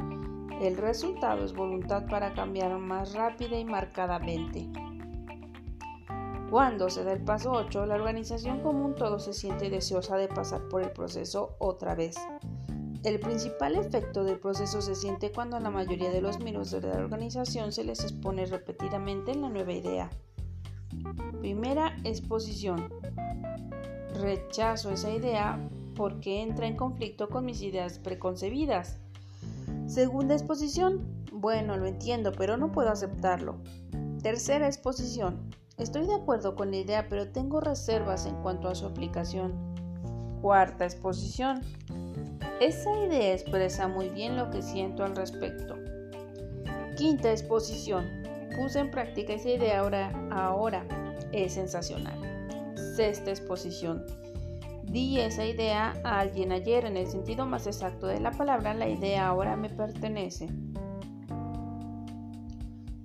El resultado es voluntad para cambiar más rápida y marcadamente. Cuando se da el paso 8, la organización común todo se siente deseosa de pasar por el proceso otra vez. El principal efecto del proceso se siente cuando a la mayoría de los miembros de la organización se les expone repetidamente la nueva idea. Primera exposición rechazo esa idea porque entra en conflicto con mis ideas preconcebidas. Segunda exposición, bueno, lo entiendo, pero no puedo aceptarlo. Tercera exposición, estoy de acuerdo con la idea, pero tengo reservas en cuanto a su aplicación. Cuarta exposición, esa idea expresa muy bien lo que siento al respecto. Quinta exposición, puse en práctica esa idea ahora, ahora es sensacional. Sexta exposición. Di esa idea a alguien ayer en el sentido más exacto de la palabra, la idea ahora me pertenece.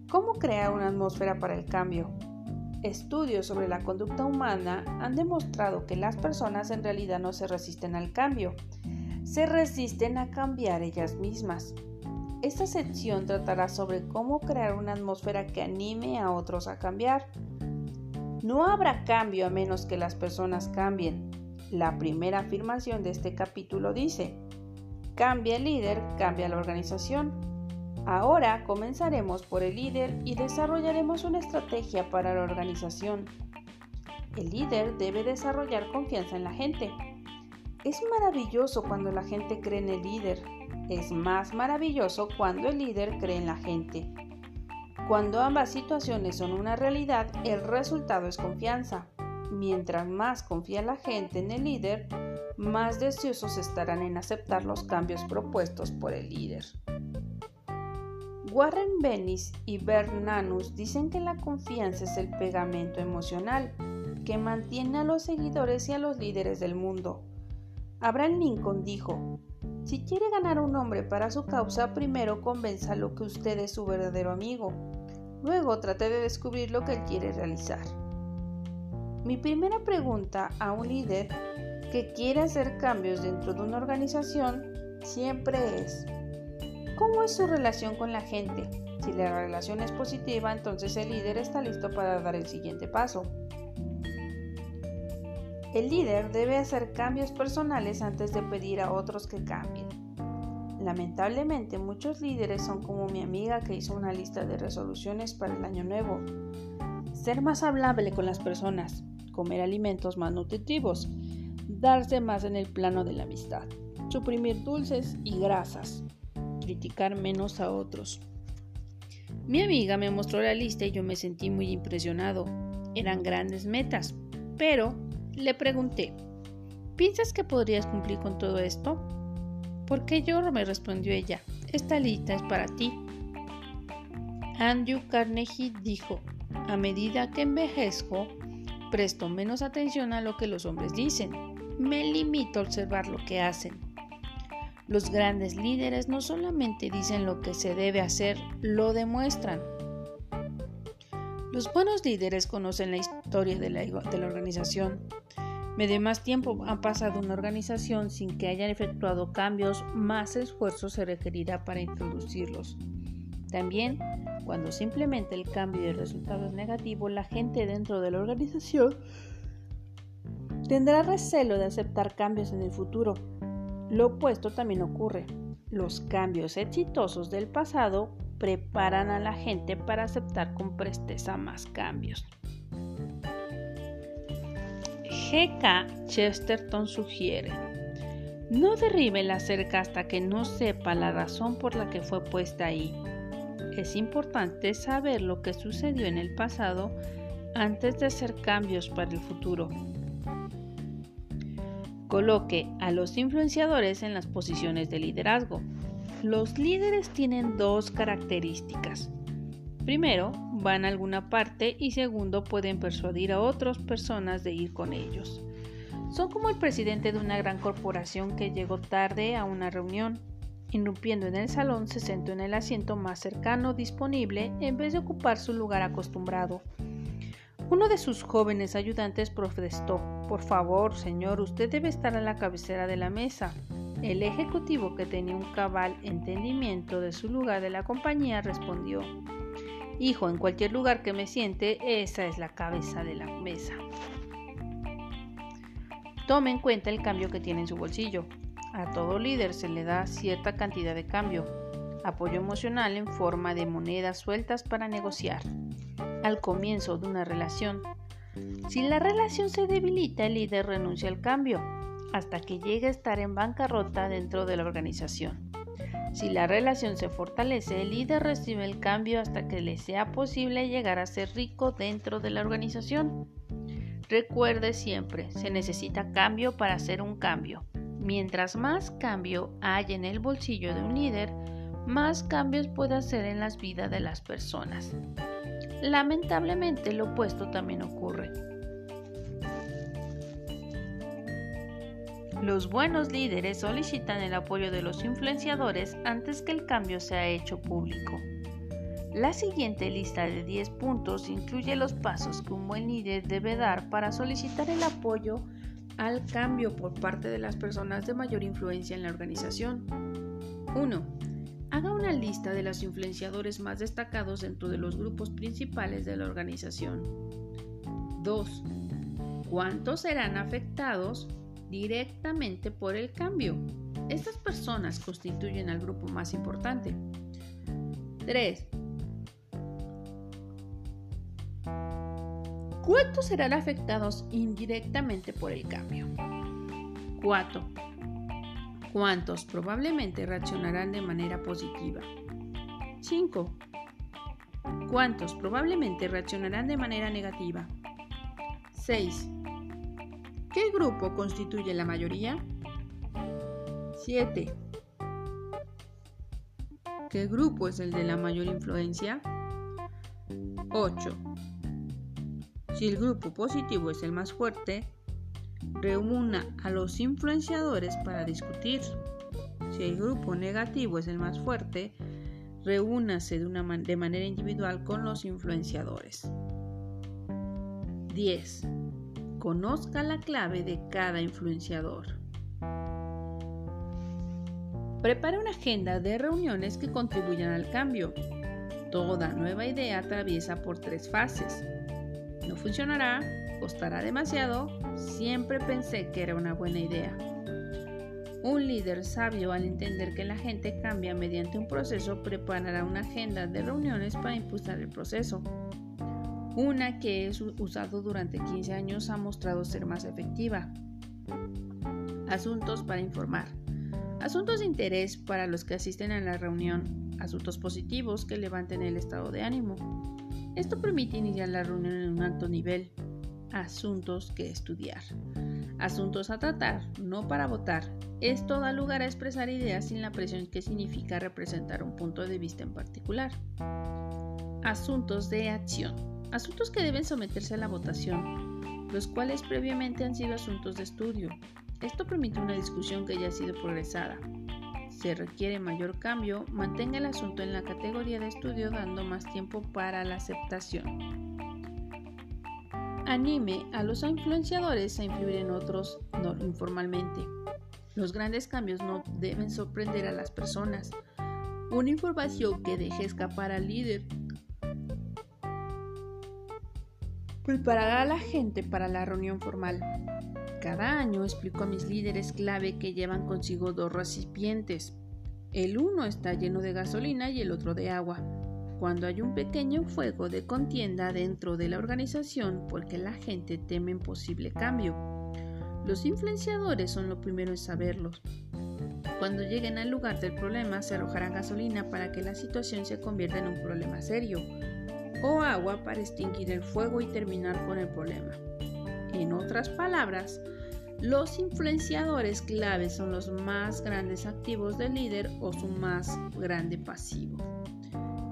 ¿Cómo crear una atmósfera para el cambio? Estudios sobre la conducta humana han demostrado que las personas en realidad no se resisten al cambio, se resisten a cambiar ellas mismas. Esta sección tratará sobre cómo crear una atmósfera que anime a otros a cambiar. No habrá cambio a menos que las personas cambien. La primera afirmación de este capítulo dice, cambia el líder, cambia la organización. Ahora comenzaremos por el líder y desarrollaremos una estrategia para la organización. El líder debe desarrollar confianza en la gente. Es maravilloso cuando la gente cree en el líder. Es más maravilloso cuando el líder cree en la gente. Cuando ambas situaciones son una realidad, el resultado es confianza. Mientras más confía la gente en el líder, más deseosos estarán en aceptar los cambios propuestos por el líder. Warren Bennis y Bernanus dicen que la confianza es el pegamento emocional que mantiene a los seguidores y a los líderes del mundo. Abraham Lincoln dijo, si quiere ganar un hombre para su causa, primero convénzalo que usted es su verdadero amigo. Luego trate de descubrir lo que él quiere realizar. Mi primera pregunta a un líder que quiere hacer cambios dentro de una organización siempre es, ¿cómo es su relación con la gente? Si la relación es positiva, entonces el líder está listo para dar el siguiente paso. El líder debe hacer cambios personales antes de pedir a otros que cambien. Lamentablemente muchos líderes son como mi amiga que hizo una lista de resoluciones para el año nuevo. Ser más hablable con las personas, comer alimentos más nutritivos, darse más en el plano de la amistad, suprimir dulces y grasas, criticar menos a otros. Mi amiga me mostró la lista y yo me sentí muy impresionado. Eran grandes metas, pero le pregunté, ¿piensas que podrías cumplir con todo esto? ¿Por qué yo? me respondió ella. Esta lista es para ti. Andrew Carnegie dijo, a medida que envejezco, presto menos atención a lo que los hombres dicen. Me limito a observar lo que hacen. Los grandes líderes no solamente dicen lo que se debe hacer, lo demuestran. Los buenos líderes conocen la historia de la, de la organización. Medio más tiempo ha pasado una organización sin que hayan efectuado cambios, más esfuerzo se requerirá para introducirlos. También, cuando simplemente el cambio de resultado es negativo, la gente dentro de la organización tendrá recelo de aceptar cambios en el futuro. Lo opuesto también ocurre. Los cambios exitosos del pasado preparan a la gente para aceptar con presteza más cambios. G.K. Chesterton sugiere, no derribe la cerca hasta que no sepa la razón por la que fue puesta ahí. Es importante saber lo que sucedió en el pasado antes de hacer cambios para el futuro. Coloque a los influenciadores en las posiciones de liderazgo. Los líderes tienen dos características. Primero, van a alguna parte y segundo, pueden persuadir a otras personas de ir con ellos. Son como el presidente de una gran corporación que llegó tarde a una reunión. Irrumpiendo en el salón, se sentó en el asiento más cercano disponible en vez de ocupar su lugar acostumbrado. Uno de sus jóvenes ayudantes protestó, Por favor, señor, usted debe estar a la cabecera de la mesa. El ejecutivo, que tenía un cabal entendimiento de su lugar de la compañía, respondió, Hijo, en cualquier lugar que me siente, esa es la cabeza de la mesa. Tome en cuenta el cambio que tiene en su bolsillo. A todo líder se le da cierta cantidad de cambio, apoyo emocional en forma de monedas sueltas para negociar. Al comienzo de una relación, si la relación se debilita, el líder renuncia al cambio hasta que llegue a estar en bancarrota dentro de la organización. Si la relación se fortalece, el líder recibe el cambio hasta que le sea posible llegar a ser rico dentro de la organización. Recuerde siempre, se necesita cambio para hacer un cambio. Mientras más cambio hay en el bolsillo de un líder, más cambios puede hacer en las vidas de las personas. Lamentablemente lo opuesto también ocurre. Los buenos líderes solicitan el apoyo de los influenciadores antes que el cambio sea hecho público. La siguiente lista de 10 puntos incluye los pasos que un buen líder debe dar para solicitar el apoyo al cambio por parte de las personas de mayor influencia en la organización. 1. Haga una lista de los influenciadores más destacados dentro de los grupos principales de la organización. 2. ¿Cuántos serán afectados directamente por el cambio. Estas personas constituyen al grupo más importante. 3. ¿Cuántos serán afectados indirectamente por el cambio? 4. ¿Cuántos probablemente reaccionarán de manera positiva? 5. ¿Cuántos probablemente reaccionarán de manera negativa? 6. ¿Qué grupo constituye la mayoría? 7. ¿Qué grupo es el de la mayor influencia? 8. Si el grupo positivo es el más fuerte, reúna a los influenciadores para discutir. Si el grupo negativo es el más fuerte, reúnase de, de manera individual con los influenciadores. 10. Conozca la clave de cada influenciador. Prepare una agenda de reuniones que contribuyan al cambio. Toda nueva idea atraviesa por tres fases. No funcionará, costará demasiado, siempre pensé que era una buena idea. Un líder sabio al entender que la gente cambia mediante un proceso preparará una agenda de reuniones para impulsar el proceso. Una que he usado durante 15 años ha mostrado ser más efectiva. Asuntos para informar. Asuntos de interés para los que asisten a la reunión. Asuntos positivos que levanten el estado de ánimo. Esto permite iniciar la reunión en un alto nivel. Asuntos que estudiar. Asuntos a tratar, no para votar. Esto da lugar a expresar ideas sin la presión que significa representar un punto de vista en particular. Asuntos de acción asuntos que deben someterse a la votación, los cuales previamente han sido asuntos de estudio. Esto permite una discusión que ya ha sido progresada. Si requiere mayor cambio, mantenga el asunto en la categoría de estudio dando más tiempo para la aceptación. Anime a los influenciadores a influir en otros no, informalmente. Los grandes cambios no deben sorprender a las personas. Una información que deje escapar al líder Preparará a la gente para la reunión formal. Cada año explico a mis líderes clave que llevan consigo dos recipientes. El uno está lleno de gasolina y el otro de agua. Cuando hay un pequeño fuego de contienda dentro de la organización porque la gente teme un posible cambio. Los influenciadores son lo primero en saberlos. Cuando lleguen al lugar del problema se arrojará gasolina para que la situación se convierta en un problema serio o agua para extinguir el fuego y terminar con el problema. En otras palabras, los influenciadores claves son los más grandes activos del líder o su más grande pasivo.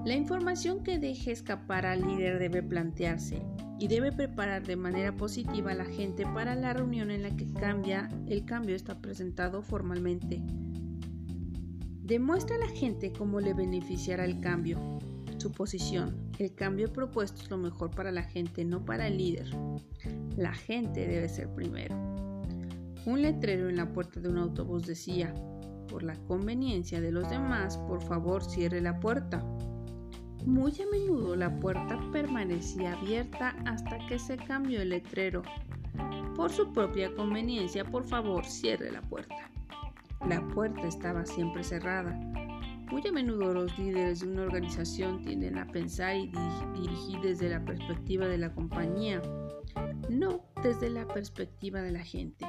La información que deje escapar al líder debe plantearse y debe preparar de manera positiva a la gente para la reunión en la que cambia, el cambio está presentado formalmente. Demuestra a la gente cómo le beneficiará el cambio, su posición. El cambio propuesto es lo mejor para la gente, no para el líder. La gente debe ser primero. Un letrero en la puerta de un autobús decía, por la conveniencia de los demás, por favor cierre la puerta. Muy a menudo la puerta permanecía abierta hasta que se cambió el letrero. Por su propia conveniencia, por favor cierre la puerta. La puerta estaba siempre cerrada, muy a menudo los líderes de una organización tienden a pensar y dirigir desde la perspectiva de la compañía, no desde la perspectiva de la gente.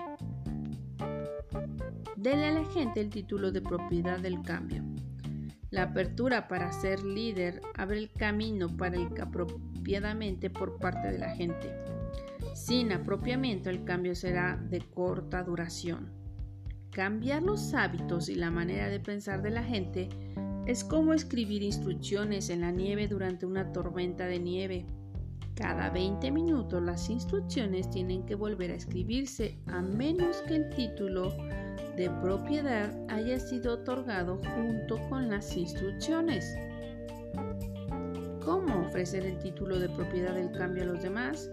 Dele a la gente el título de propiedad del cambio. La apertura para ser líder abre el camino para el apropiadamente por parte de la gente. Sin apropiamiento el cambio será de corta duración. Cambiar los hábitos y la manera de pensar de la gente es como escribir instrucciones en la nieve durante una tormenta de nieve. Cada 20 minutos las instrucciones tienen que volver a escribirse a menos que el título de propiedad haya sido otorgado junto con las instrucciones. ¿Cómo ofrecer el título de propiedad del cambio a los demás?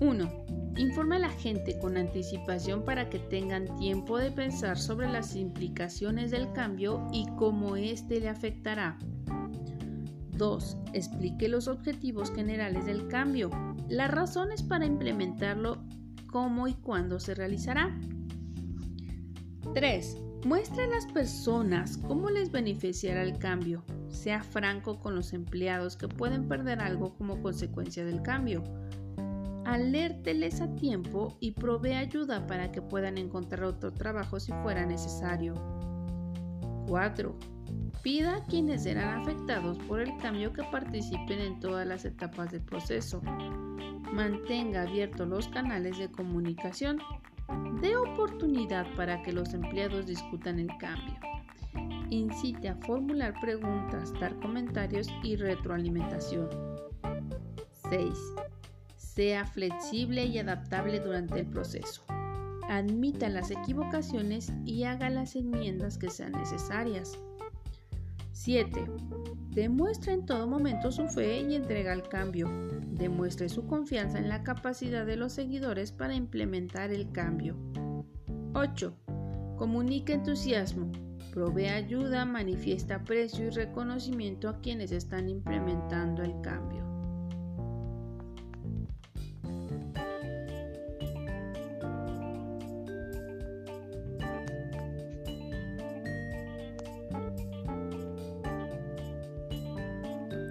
1. Informa a la gente con anticipación para que tengan tiempo de pensar sobre las implicaciones del cambio y cómo éste le afectará. 2. Explique los objetivos generales del cambio, las razones para implementarlo, cómo y cuándo se realizará. 3. Muestre a las personas cómo les beneficiará el cambio. Sea franco con los empleados que pueden perder algo como consecuencia del cambio alérteles a tiempo y provee ayuda para que puedan encontrar otro trabajo si fuera necesario. 4. Pida a quienes serán afectados por el cambio que participen en todas las etapas del proceso. Mantenga abiertos los canales de comunicación. Dé oportunidad para que los empleados discutan el cambio. Incite a formular preguntas, dar comentarios y retroalimentación. 6. Sea flexible y adaptable durante el proceso. Admita las equivocaciones y haga las enmiendas que sean necesarias. 7. Demuestra en todo momento su fe y entrega al cambio. Demuestre su confianza en la capacidad de los seguidores para implementar el cambio. 8. Comunica entusiasmo. Provee ayuda, manifiesta aprecio y reconocimiento a quienes están implementando el cambio.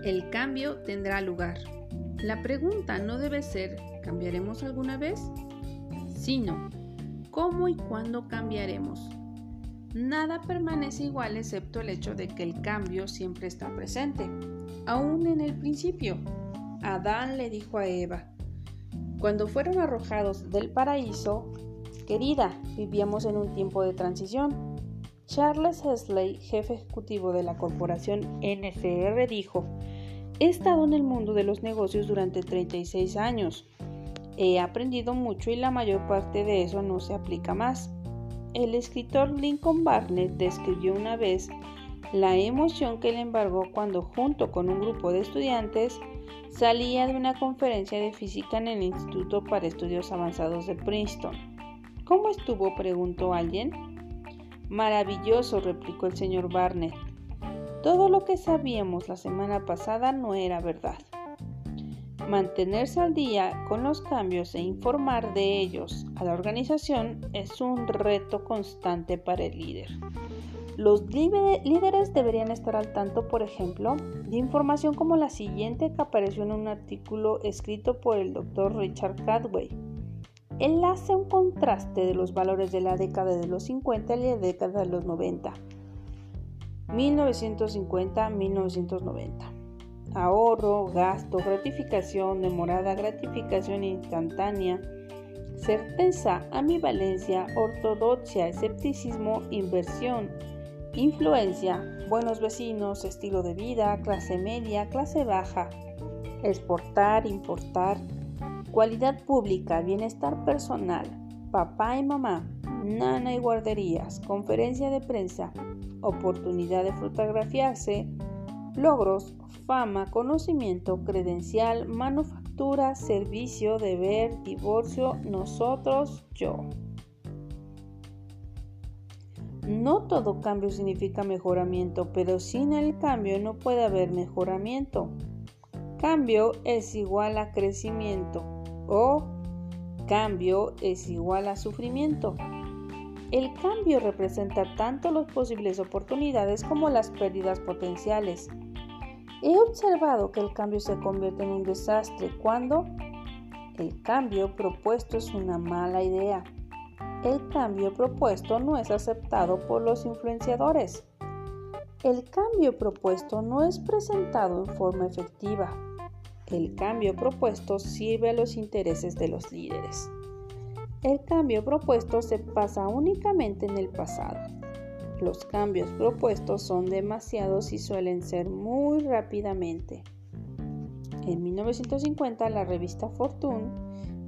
El cambio tendrá lugar. La pregunta no debe ser ¿cambiaremos alguna vez? sino ¿cómo y cuándo cambiaremos? Nada permanece igual excepto el hecho de que el cambio siempre está presente. Aún en el principio, Adán le dijo a Eva, cuando fueron arrojados del paraíso, querida, vivíamos en un tiempo de transición. Charles Hesley, jefe ejecutivo de la corporación NCR, dijo, He estado en el mundo de los negocios durante 36 años. He aprendido mucho y la mayor parte de eso no se aplica más. El escritor Lincoln Barnett describió una vez la emoción que le embargó cuando junto con un grupo de estudiantes salía de una conferencia de física en el Instituto para Estudios Avanzados de Princeton. ¿Cómo estuvo? preguntó alguien. Maravilloso, replicó el señor Barnett. Todo lo que sabíamos la semana pasada no era verdad. Mantenerse al día con los cambios e informar de ellos a la organización es un reto constante para el líder. Los líderes deberían estar al tanto, por ejemplo, de información como la siguiente que apareció en un artículo escrito por el doctor Richard Cadway. Él hace un contraste de los valores de la década de los 50 y la década de los 90 1950-1990. Ahorro, gasto, gratificación, demorada, gratificación instantánea, certeza, ambivalencia, ortodoxia, escepticismo, inversión, influencia, buenos vecinos, estilo de vida, clase media, clase baja, exportar, importar, cualidad pública, bienestar personal, papá y mamá, nana y guarderías, conferencia de prensa, oportunidad de fotografiarse, logros, fama, conocimiento, credencial, manufactura, servicio, deber, divorcio, nosotros, yo. No todo cambio significa mejoramiento, pero sin el cambio no puede haber mejoramiento. Cambio es igual a crecimiento o cambio es igual a sufrimiento. El cambio representa tanto las posibles oportunidades como las pérdidas potenciales. He observado que el cambio se convierte en un desastre cuando el cambio propuesto es una mala idea. El cambio propuesto no es aceptado por los influenciadores. El cambio propuesto no es presentado en forma efectiva. El cambio propuesto sirve a los intereses de los líderes. El cambio propuesto se pasa únicamente en el pasado. Los cambios propuestos son demasiados y suelen ser muy rápidamente. En 1950 la revista Fortune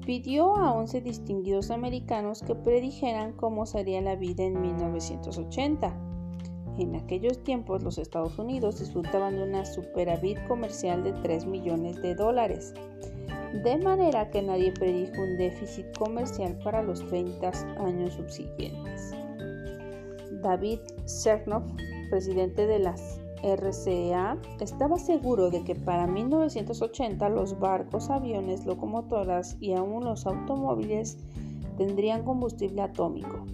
pidió a 11 distinguidos americanos que predijeran cómo sería la vida en 1980. En aquellos tiempos los Estados Unidos disfrutaban de una superávit comercial de 3 millones de dólares de manera que nadie predijo un déficit comercial para los 30 años subsiguientes. David Chernoff, presidente de las RCA, estaba seguro de que para 1980 los barcos, aviones, locomotoras y aún los automóviles tendrían combustible atómico.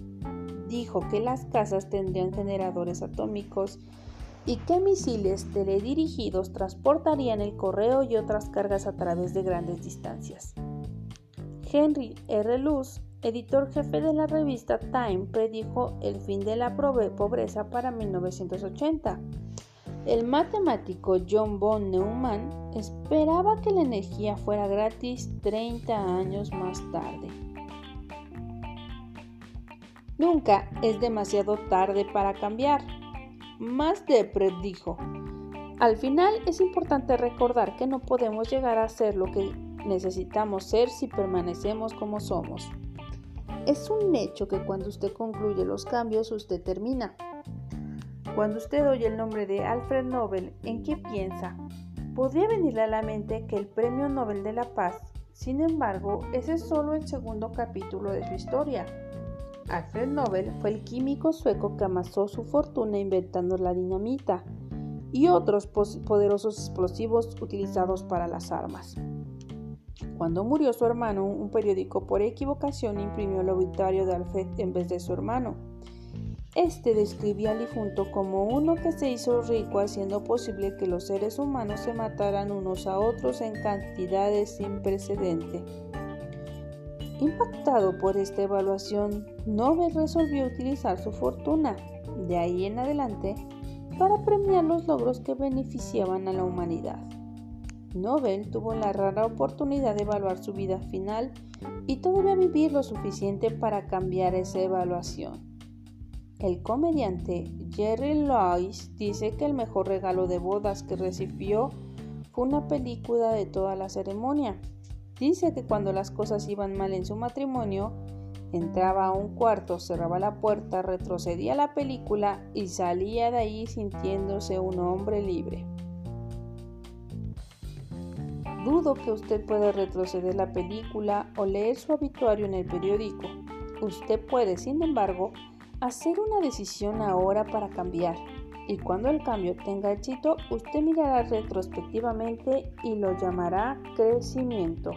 Dijo que las casas tendrían generadores atómicos y qué misiles teledirigidos transportarían el correo y otras cargas a través de grandes distancias. Henry R. Luce, editor jefe de la revista Time, predijo el fin de la pobreza para 1980. El matemático John von Neumann esperaba que la energía fuera gratis 30 años más tarde. Nunca es demasiado tarde para cambiar. Más de dijo. Al final es importante recordar que no podemos llegar a ser lo que necesitamos ser si permanecemos como somos. Es un hecho que cuando usted concluye los cambios, usted termina. Cuando usted oye el nombre de Alfred Nobel, ¿en qué piensa? Podría venirle a la mente que el Premio Nobel de la Paz, sin embargo, ese es solo el segundo capítulo de su historia. Alfred Nobel fue el químico sueco que amasó su fortuna inventando la dinamita y otros poderosos explosivos utilizados para las armas. Cuando murió su hermano, un periódico por equivocación imprimió el obituario de Alfred en vez de su hermano. Este describía al difunto como uno que se hizo rico haciendo posible que los seres humanos se mataran unos a otros en cantidades sin precedente. Impactado por esta evaluación, Nobel resolvió utilizar su fortuna, de ahí en adelante, para premiar los logros que beneficiaban a la humanidad. Nobel tuvo la rara oportunidad de evaluar su vida final y todavía vivir lo suficiente para cambiar esa evaluación. El comediante Jerry Lewis dice que el mejor regalo de bodas que recibió fue una película de toda la ceremonia. Dice que cuando las cosas iban mal en su matrimonio, entraba a un cuarto, cerraba la puerta, retrocedía la película y salía de ahí sintiéndose un hombre libre. Dudo que usted pueda retroceder la película o leer su obituario en el periódico. Usted puede, sin embargo, hacer una decisión ahora para cambiar. Y cuando el cambio tenga éxito, usted mirará retrospectivamente y lo llamará crecimiento.